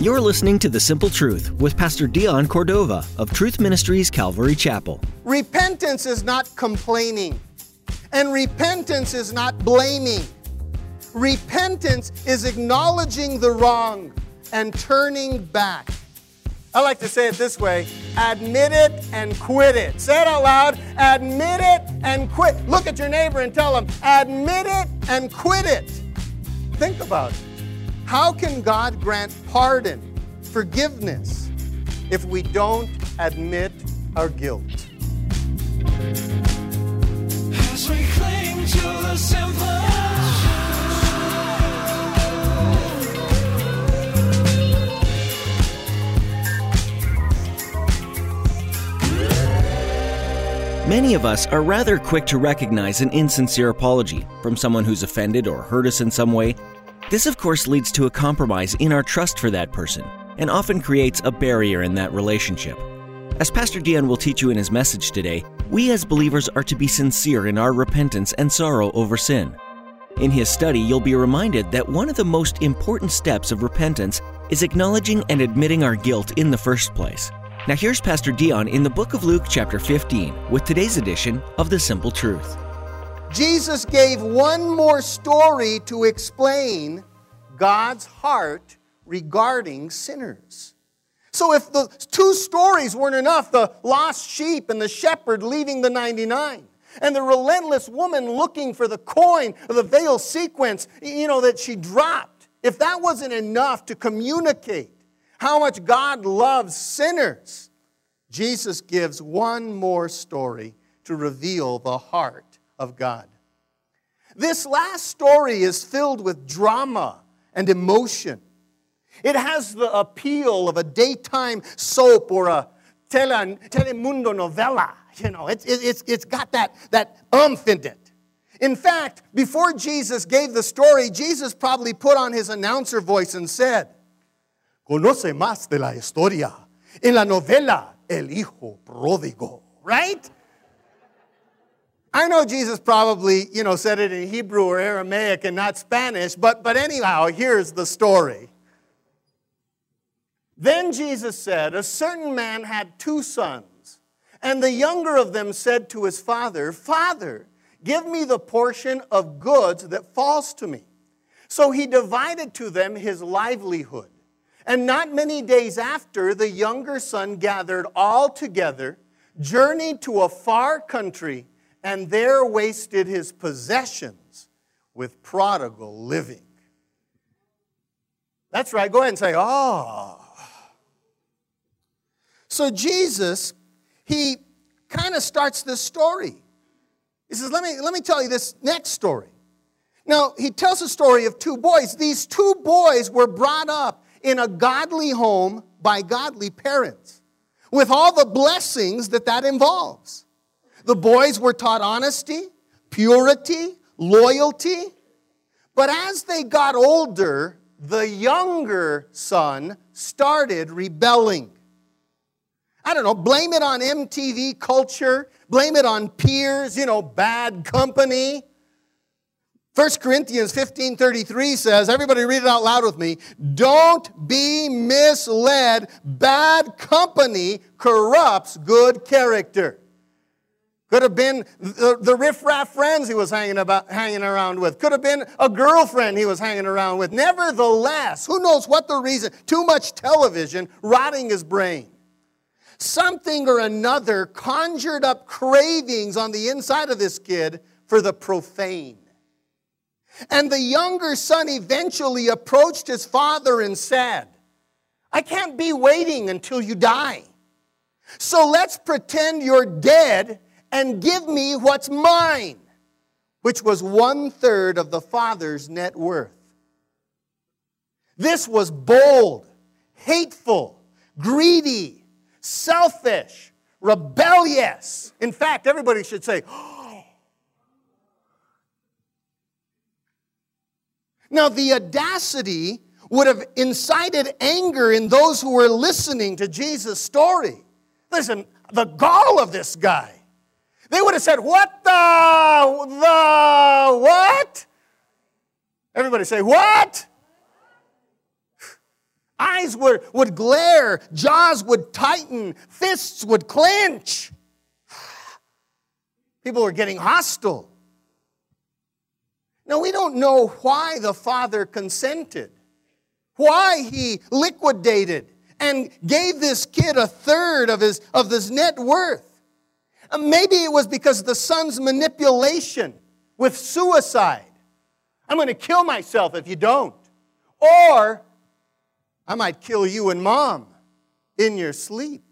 You're listening to The Simple Truth with Pastor Dion Cordova of Truth Ministries Calvary Chapel. Repentance is not complaining, and repentance is not blaming. Repentance is acknowledging the wrong and turning back. I like to say it this way admit it and quit it. Say it out loud admit it and quit. Look at your neighbor and tell them, admit it and quit it. Think about it. How can God grant pardon, forgiveness, if we don't admit our guilt? As we cling to the simple. Many of us are rather quick to recognize an insincere apology from someone who's offended or hurt us in some way. This, of course, leads to a compromise in our trust for that person and often creates a barrier in that relationship. As Pastor Dion will teach you in his message today, we as believers are to be sincere in our repentance and sorrow over sin. In his study, you'll be reminded that one of the most important steps of repentance is acknowledging and admitting our guilt in the first place. Now, here's Pastor Dion in the book of Luke, chapter 15, with today's edition of The Simple Truth. Jesus gave one more story to explain God's heart regarding sinners. So, if the two stories weren't enough, the lost sheep and the shepherd leaving the 99, and the relentless woman looking for the coin of the veil sequence, you know, that she dropped, if that wasn't enough to communicate how much God loves sinners, Jesus gives one more story to reveal the heart of God. This last story is filled with drama and emotion. It has the appeal of a daytime soap or a tele, telemundo novela. You know, it's, it's, it's got that, that umph in it. In fact, before Jesus gave the story, Jesus probably put on his announcer voice and said, Conoce más de la historia en la novela El Hijo Pródigo, right? I know Jesus probably, you know, said it in Hebrew or Aramaic and not Spanish, but, but anyhow, here's the story. Then Jesus said, A certain man had two sons, and the younger of them said to his father, Father, give me the portion of goods that falls to me. So he divided to them his livelihood. And not many days after, the younger son gathered all together, journeyed to a far country, and there wasted his possessions with prodigal living. That's right. Go ahead and say, oh. So Jesus, he kind of starts this story. He says, let me, let me tell you this next story. Now, he tells a story of two boys. These two boys were brought up in a godly home by godly parents with all the blessings that that involves. The boys were taught honesty, purity, loyalty. But as they got older, the younger son started rebelling. I don't know, blame it on MTV culture, blame it on peers, you know, bad company. 1 Corinthians 15 33 says, everybody read it out loud with me. Don't be misled. Bad company corrupts good character. Could have been the, the riffraff friends he was hanging, about, hanging around with. Could have been a girlfriend he was hanging around with. Nevertheless, who knows what the reason? Too much television rotting his brain. Something or another conjured up cravings on the inside of this kid for the profane. And the younger son eventually approached his father and said, I can't be waiting until you die. So let's pretend you're dead and give me what's mine, which was one third of the father's net worth. This was bold, hateful, greedy, selfish, rebellious. In fact, everybody should say, Now, the audacity would have incited anger in those who were listening to Jesus' story. Listen, the gall of this guy. They would have said, What the, the, what? Everybody say, What? Eyes would, would glare, jaws would tighten, fists would clench. People were getting hostile. Now, we don't know why the father consented, why he liquidated and gave this kid a third of his, of his net worth. Uh, maybe it was because the son's manipulation with suicide. I'm going to kill myself if you don't. Or I might kill you and mom in your sleep.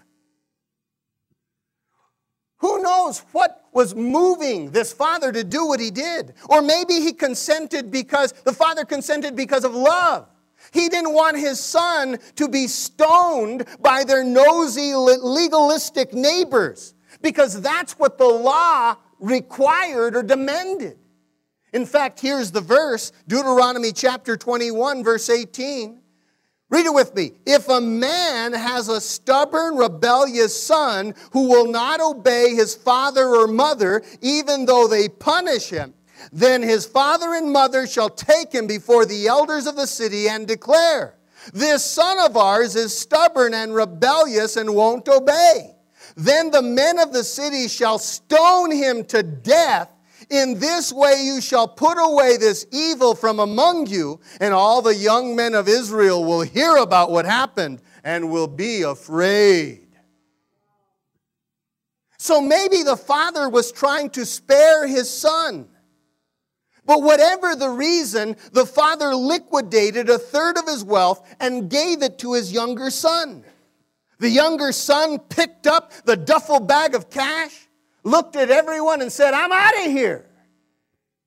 Who knows what was moving this father to do what he did? Or maybe he consented because the father consented because of love. He didn't want his son to be stoned by their nosy, legalistic neighbors because that's what the law required or demanded. In fact, here's the verse Deuteronomy chapter 21, verse 18. Read it with me. If a man has a stubborn, rebellious son who will not obey his father or mother, even though they punish him, then his father and mother shall take him before the elders of the city and declare, This son of ours is stubborn and rebellious and won't obey. Then the men of the city shall stone him to death in this way you shall put away this evil from among you, and all the young men of Israel will hear about what happened and will be afraid. So maybe the father was trying to spare his son. But whatever the reason, the father liquidated a third of his wealth and gave it to his younger son. The younger son picked up the duffel bag of cash looked at everyone and said, I'm out of here.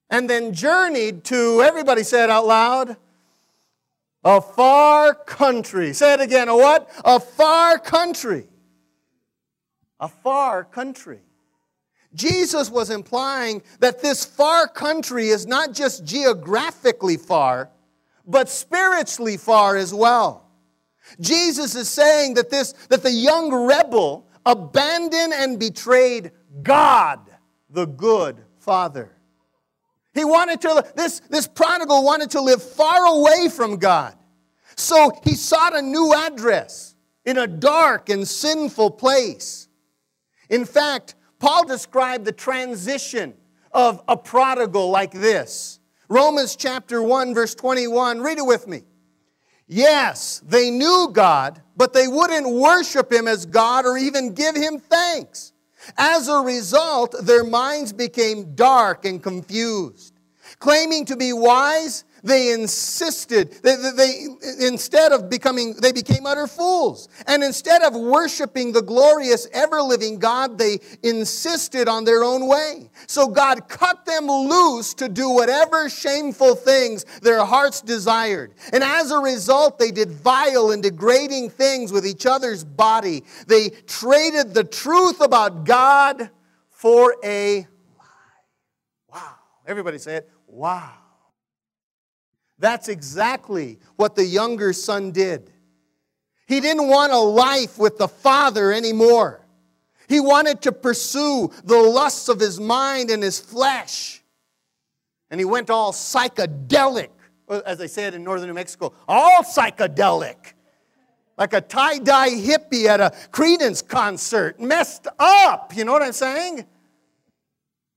And then journeyed to, everybody said out loud, a far country. Say it again, a what? A far country. A far country. Jesus was implying that this far country is not just geographically far, but spiritually far as well. Jesus is saying that this that the young rebel abandoned and betrayed God, the good Father. He wanted to, this, this prodigal wanted to live far away from God. So he sought a new address in a dark and sinful place. In fact, Paul described the transition of a prodigal like this. Romans chapter 1, verse 21, read it with me. Yes, they knew God, but they wouldn't worship him as God or even give him thanks. As a result, their minds became dark and confused. Claiming to be wise, they insisted, they, they, instead of becoming, they became utter fools. And instead of worshiping the glorious, ever living God, they insisted on their own way. So God cut them loose to do whatever shameful things their hearts desired. And as a result, they did vile and degrading things with each other's body. They traded the truth about God for a lie. Wow. Everybody say it. Wow. That's exactly what the younger son did. He didn't want a life with the father anymore. He wanted to pursue the lusts of his mind and his flesh. And he went all psychedelic, as they say it in northern New Mexico, all psychedelic. Like a tie dye hippie at a Creedence concert. Messed up. You know what I'm saying?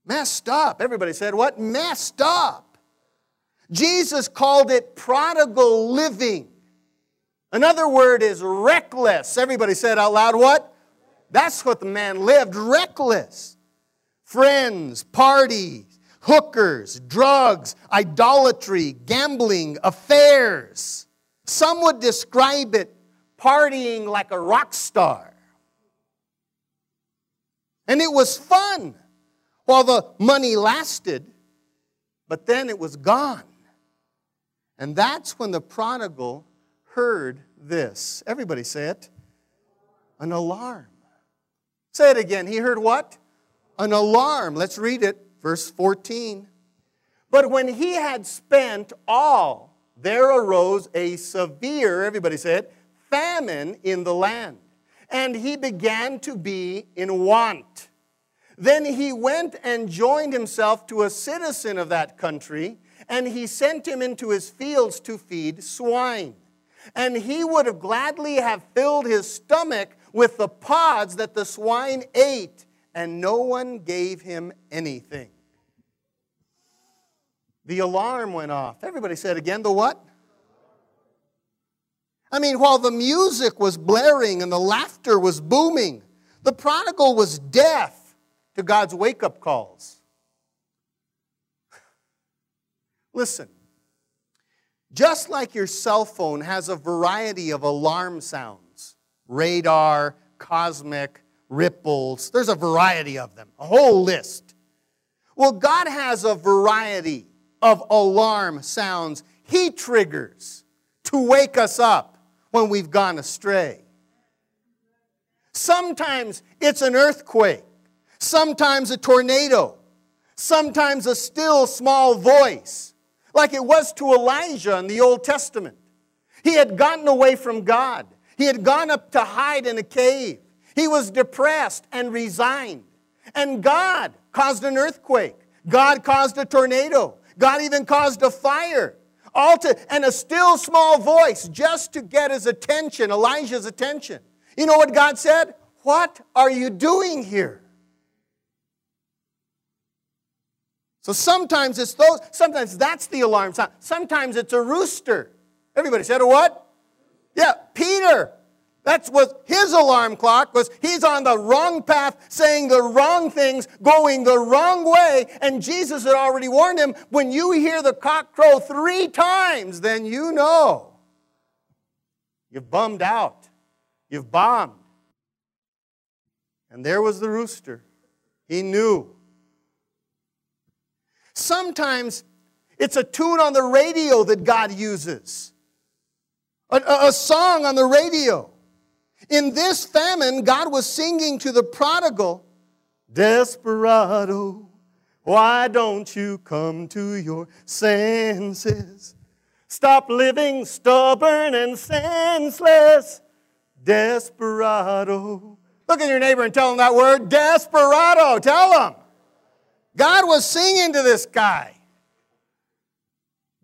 Messed up. Everybody said, What? Messed up. Jesus called it prodigal living. Another word is reckless. Everybody said out loud, what? That's what the man lived, reckless. Friends, parties, hookers, drugs, idolatry, gambling, affairs. Some would describe it partying like a rock star. And it was fun while the money lasted, but then it was gone. And that's when the prodigal heard this. Everybody say it an alarm. Say it again. He heard what? An alarm. Let's read it. Verse 14. But when he had spent all, there arose a severe, everybody say it, famine in the land. And he began to be in want. Then he went and joined himself to a citizen of that country, and he sent him into his fields to feed swine. And he would have gladly have filled his stomach with the pods that the swine ate, and no one gave him anything. The alarm went off. Everybody said again, the what? I mean, while the music was blaring and the laughter was booming, the prodigal was deaf to God's wake up calls. Listen, just like your cell phone has a variety of alarm sounds radar, cosmic, ripples, there's a variety of them, a whole list. Well, God has a variety of alarm sounds He triggers to wake us up when we've gone astray. Sometimes it's an earthquake, sometimes a tornado, sometimes a still small voice, like it was to Elijah in the Old Testament. He had gotten away from God, he had gone up to hide in a cave. He was depressed and resigned. And God caused an earthquake. God caused a tornado. God even caused a fire. All to, and a still small voice just to get his attention, Elijah's attention. You know what God said? What are you doing here? So sometimes it's those, sometimes that's the alarm sound. Sometimes it's a rooster. Everybody said a what? Yeah, Peter that's what his alarm clock was. He's on the wrong path, saying the wrong things, going the wrong way. And Jesus had already warned him when you hear the cock crow three times, then you know you've bummed out, you've bombed. And there was the rooster. He knew. Sometimes it's a tune on the radio that God uses, a, a, a song on the radio. In this famine, God was singing to the prodigal, Desperado, why don't you come to your senses? Stop living stubborn and senseless. Desperado. Look at your neighbor and tell him that word, desperado. Tell him. God was singing to this guy.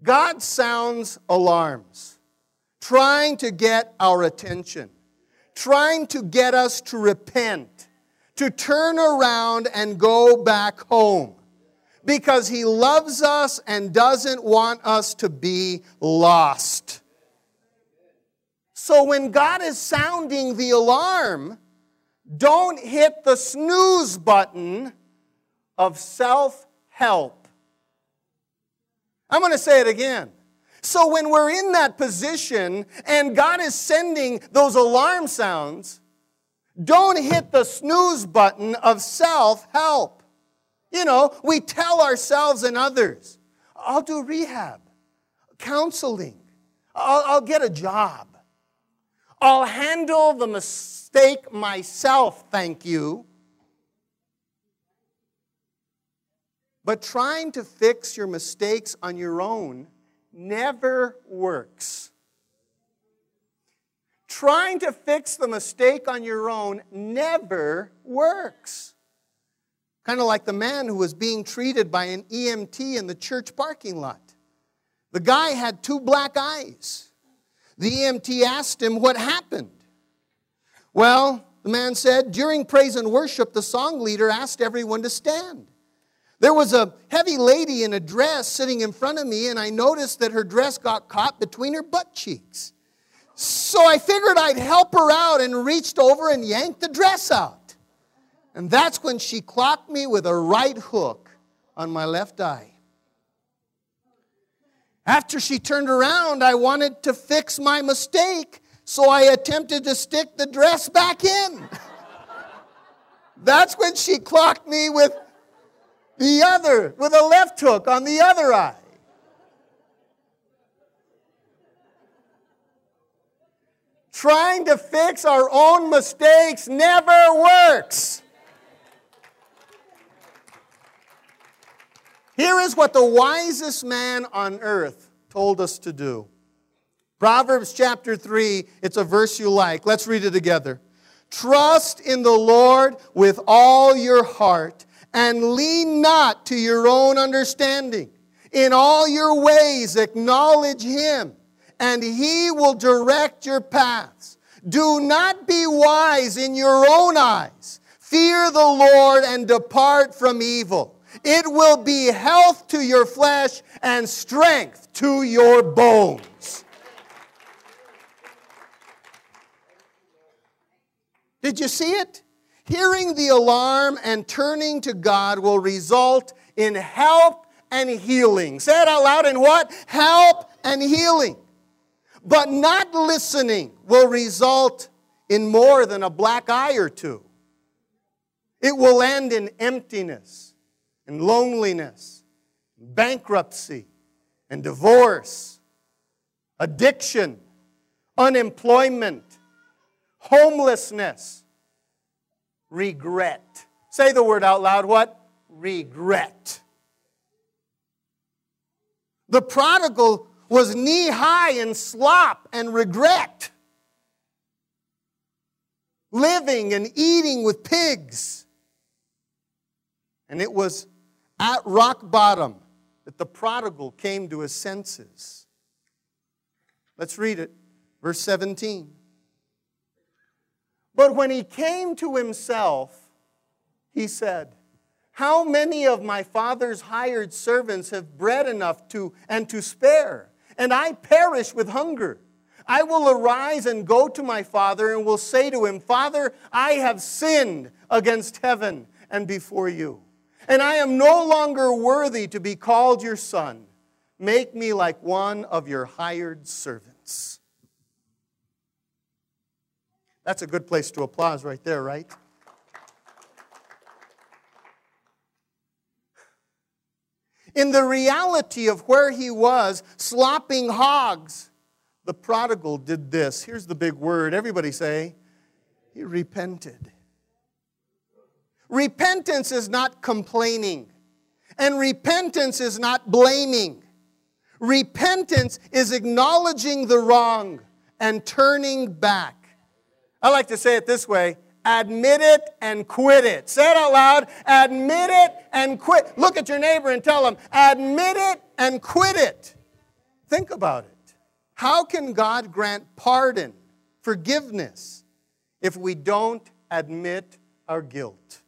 God sounds alarms, trying to get our attention trying to get us to repent, to turn around and go back home because he loves us and doesn't want us to be lost. So when God is sounding the alarm, don't hit the snooze button of self help. I'm going to say it again. So when we're in that position and God is sending those alarm sounds, don't hit the snooze button of self help. You know, we tell ourselves and others, I'll do rehab, counseling, I'll, I'll get a job, I'll handle the mistake myself, thank you. But trying to fix your mistakes on your own never works. Trying to fix the mistake on your own never works. Kind of like the man who was being treated by an EMT in the church parking lot. The guy had two black eyes. The EMT asked him what happened. Well, the man said, during praise and worship, the song leader asked everyone to stand. There was a heavy lady in a dress sitting in front of me, and I noticed that her dress got caught between her butt cheeks. So I figured I'd help her out and reached over and yanked the dress out. And that's when she clocked me with a right hook on my left eye. After she turned around, I wanted to fix my mistake, so I attempted to stick the dress back in. That's when she clocked me with the other with a left hook on the other eye. Trying to fix our own mistakes never works. Here is what the wisest man on earth told us to do. Proverbs chapter 3, it's a verse you like. Let's read it together. Trust in the Lord with all your heart and lean not to your own understanding. In all your ways, acknowledge Him, and He will direct your paths. Do not be wise in your own eyes. Fear the Lord and depart from evil. It will be health to your flesh and strength to your bones. Did you see it? Hearing the alarm and turning to God will result in help and healing. Say it out loud in what? Help and healing. But not listening will result in more than a black eye or two. It will end in emptiness and loneliness, bankruptcy and divorce, addiction, unemployment, homelessness, regret. Say the word out loud what? Regret. The prodigal was knee high in slop and regret, living and eating with pigs. And it was at rock bottom that the prodigal came to his senses. Let's read it, verse 17. But when he came to himself, he said, How many of my father's hired servants have bread enough to and to spare, and I perish with hunger? I will arise and go to my father and will say to him, Father, I have sinned against heaven and before you, and I am no longer worthy to be called your son. Make me like one of your hired servants. That's a good place to applause right there, right? In the reality of where he was, slopping hogs, the prodigal did this. Here's the big word. Everybody say, he repented. Repentance is not complaining, and repentance is not blaming. Repentance is acknowledging the wrong and turning back. I like to say it this way admit it and quit it. Say it out loud admit it and quit. Look at your neighbor and tell them, admit it and quit it. Think about it. How can God grant pardon, forgiveness, if we don't admit our guilt?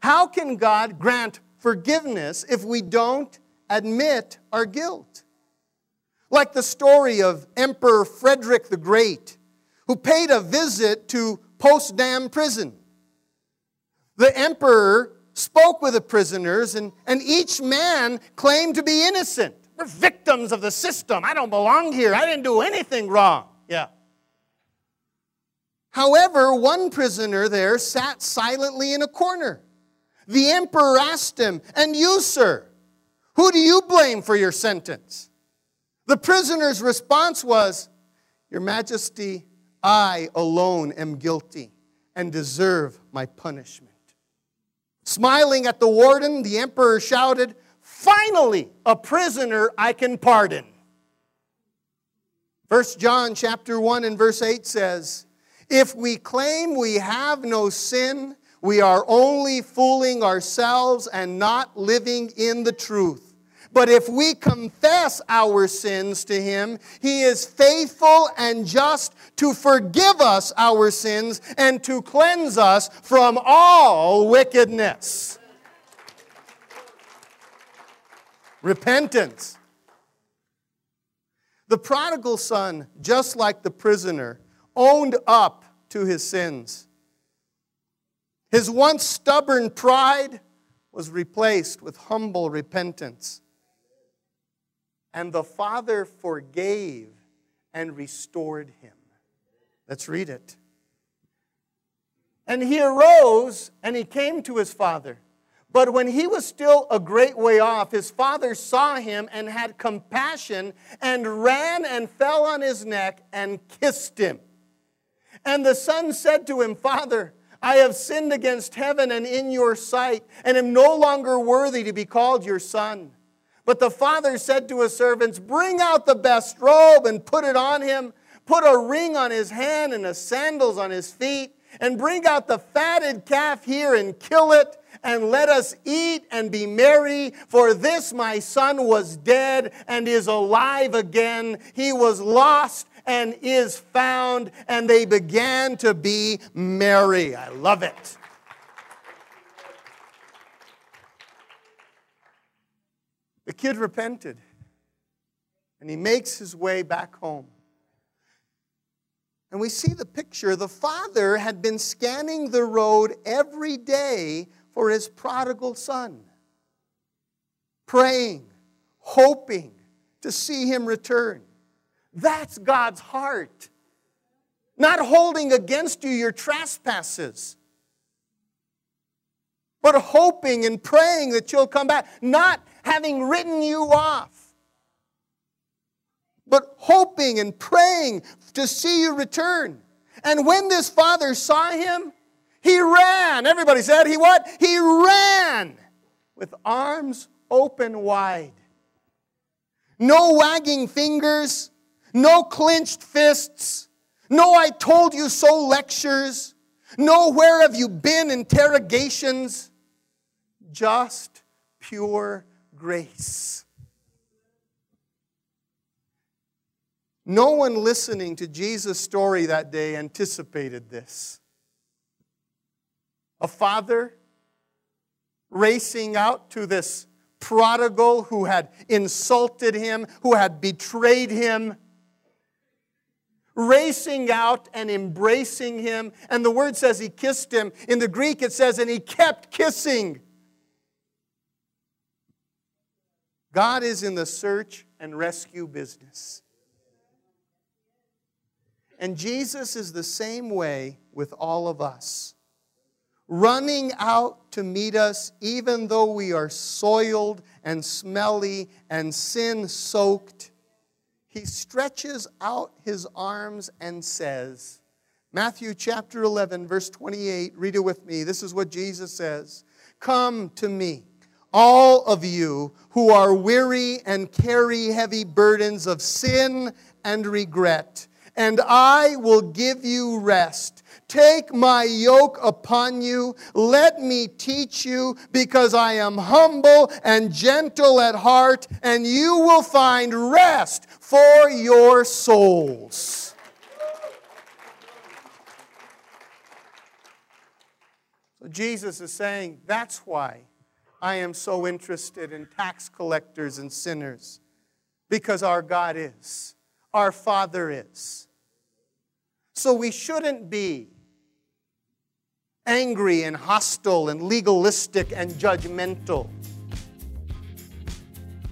How can God grant forgiveness if we don't admit our guilt? Like the story of Emperor Frederick the Great who paid a visit to Potsdam prison. The emperor spoke with the prisoners, and, and each man claimed to be innocent. We're victims of the system. I don't belong here. I didn't do anything wrong. Yeah. However, one prisoner there sat silently in a corner. The emperor asked him, And you, sir, who do you blame for your sentence? The prisoner's response was, Your Majesty, I alone am guilty and deserve my punishment. Smiling at the warden, the emperor shouted, Finally, a prisoner I can pardon. 1 John chapter 1 and verse 8 says, If we claim we have no sin, we are only fooling ourselves and not living in the truth. But if we confess our sins to him, he is faithful and just to forgive us our sins and to cleanse us from all wickedness. Repentance. The prodigal son, just like the prisoner, owned up to his sins. His once stubborn pride was replaced with humble repentance. And the Father forgave and restored him. Let's read it. And he arose and he came to his father. But when he was still a great way off, his father saw him and had compassion and ran and fell on his neck and kissed him. And the son said to him, Father, I have sinned against heaven and in your sight, and am no longer worthy to be called your son. But the father said to his servants, Bring out the best robe and put it on him put a ring on his hand and a sandals on his feet, and bring out the fatted calf here and kill it, and let us eat and be merry. For this my son was dead and is alive again. He was lost and is found, and they began to be merry. I love it. The kid repented and he makes his way back home. And we see the picture. The father had been scanning the road every day for his prodigal son, praying, hoping to see him return. That's God's heart. Not holding against you your trespasses, but hoping and praying that you'll come back, not having written you off, but hoping and praying to see you return. And when this father saw him, he ran. Everybody said he what? He ran with arms open wide. No wagging fingers, no clenched fists, no I told you so lectures, no where have you been interrogations, just pure grace. No one listening to Jesus' story that day anticipated this. A father racing out to this prodigal who had insulted him, who had betrayed him, racing out and embracing him. And the word says he kissed him. In the Greek, it says, and he kept kissing. God is in the search and rescue business. And Jesus is the same way with all of us. Running out to meet us, even though we are soiled and smelly and sin soaked, he stretches out his arms and says, Matthew chapter 11, verse 28, read it with me. This is what Jesus says Come to me, all of you who are weary and carry heavy burdens of sin and regret and I will give you rest. Take my yoke upon you. Let me teach you, because I am humble and gentle at heart, and you will find rest for your souls. So Jesus is saying, That's why I am so interested in tax collectors and sinners, because our God is our Father is. So we shouldn't be angry and hostile and legalistic and judgmental.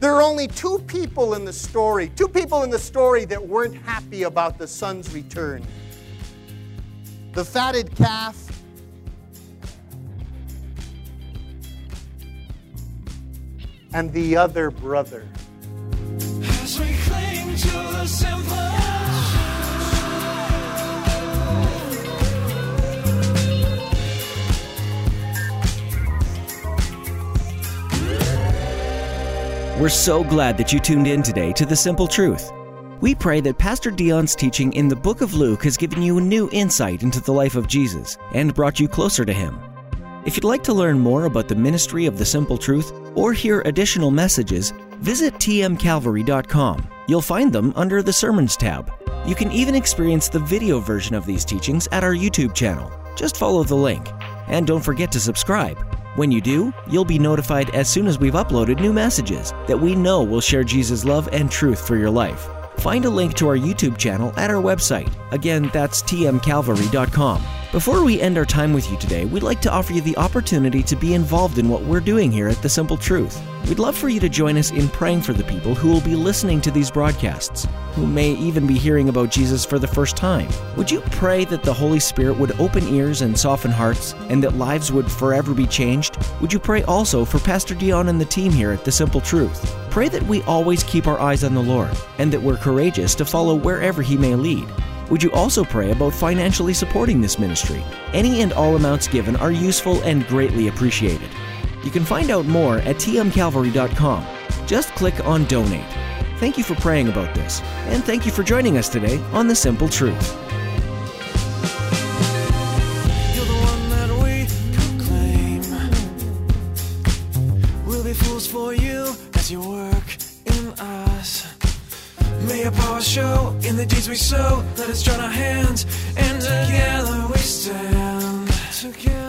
There are only two people in the story, two people in the story that weren't happy about the son's return the fatted calf and the other brother. As we cling to the simple. We're so glad that you tuned in today to The Simple Truth. We pray that Pastor Dion's teaching in the book of Luke has given you a new insight into the life of Jesus and brought you closer to him. If you'd like to learn more about the ministry of The Simple Truth or hear additional messages, visit tmcalvary.com. You'll find them under the Sermons tab. You can even experience the video version of these teachings at our YouTube channel. Just follow the link. And don't forget to subscribe. When you do, you'll be notified as soon as we've uploaded new messages that we know will share Jesus' love and truth for your life. Find a link to our YouTube channel at our website. Again, that's tmcalvary.com. Before we end our time with you today, we'd like to offer you the opportunity to be involved in what we're doing here at The Simple Truth. We'd love for you to join us in praying for the people who will be listening to these broadcasts, who may even be hearing about Jesus for the first time. Would you pray that the Holy Spirit would open ears and soften hearts, and that lives would forever be changed? Would you pray also for Pastor Dion and the team here at The Simple Truth? Pray that we always keep our eyes on the Lord, and that we're courageous to follow wherever He may lead. Would you also pray about financially supporting this ministry? Any and all amounts given are useful and greatly appreciated. You can find out more at tmcalvary.com. Just click on Donate. Thank you for praying about this, and thank you for joining us today on The Simple Truth. so let us join our hands and together we stand. Together.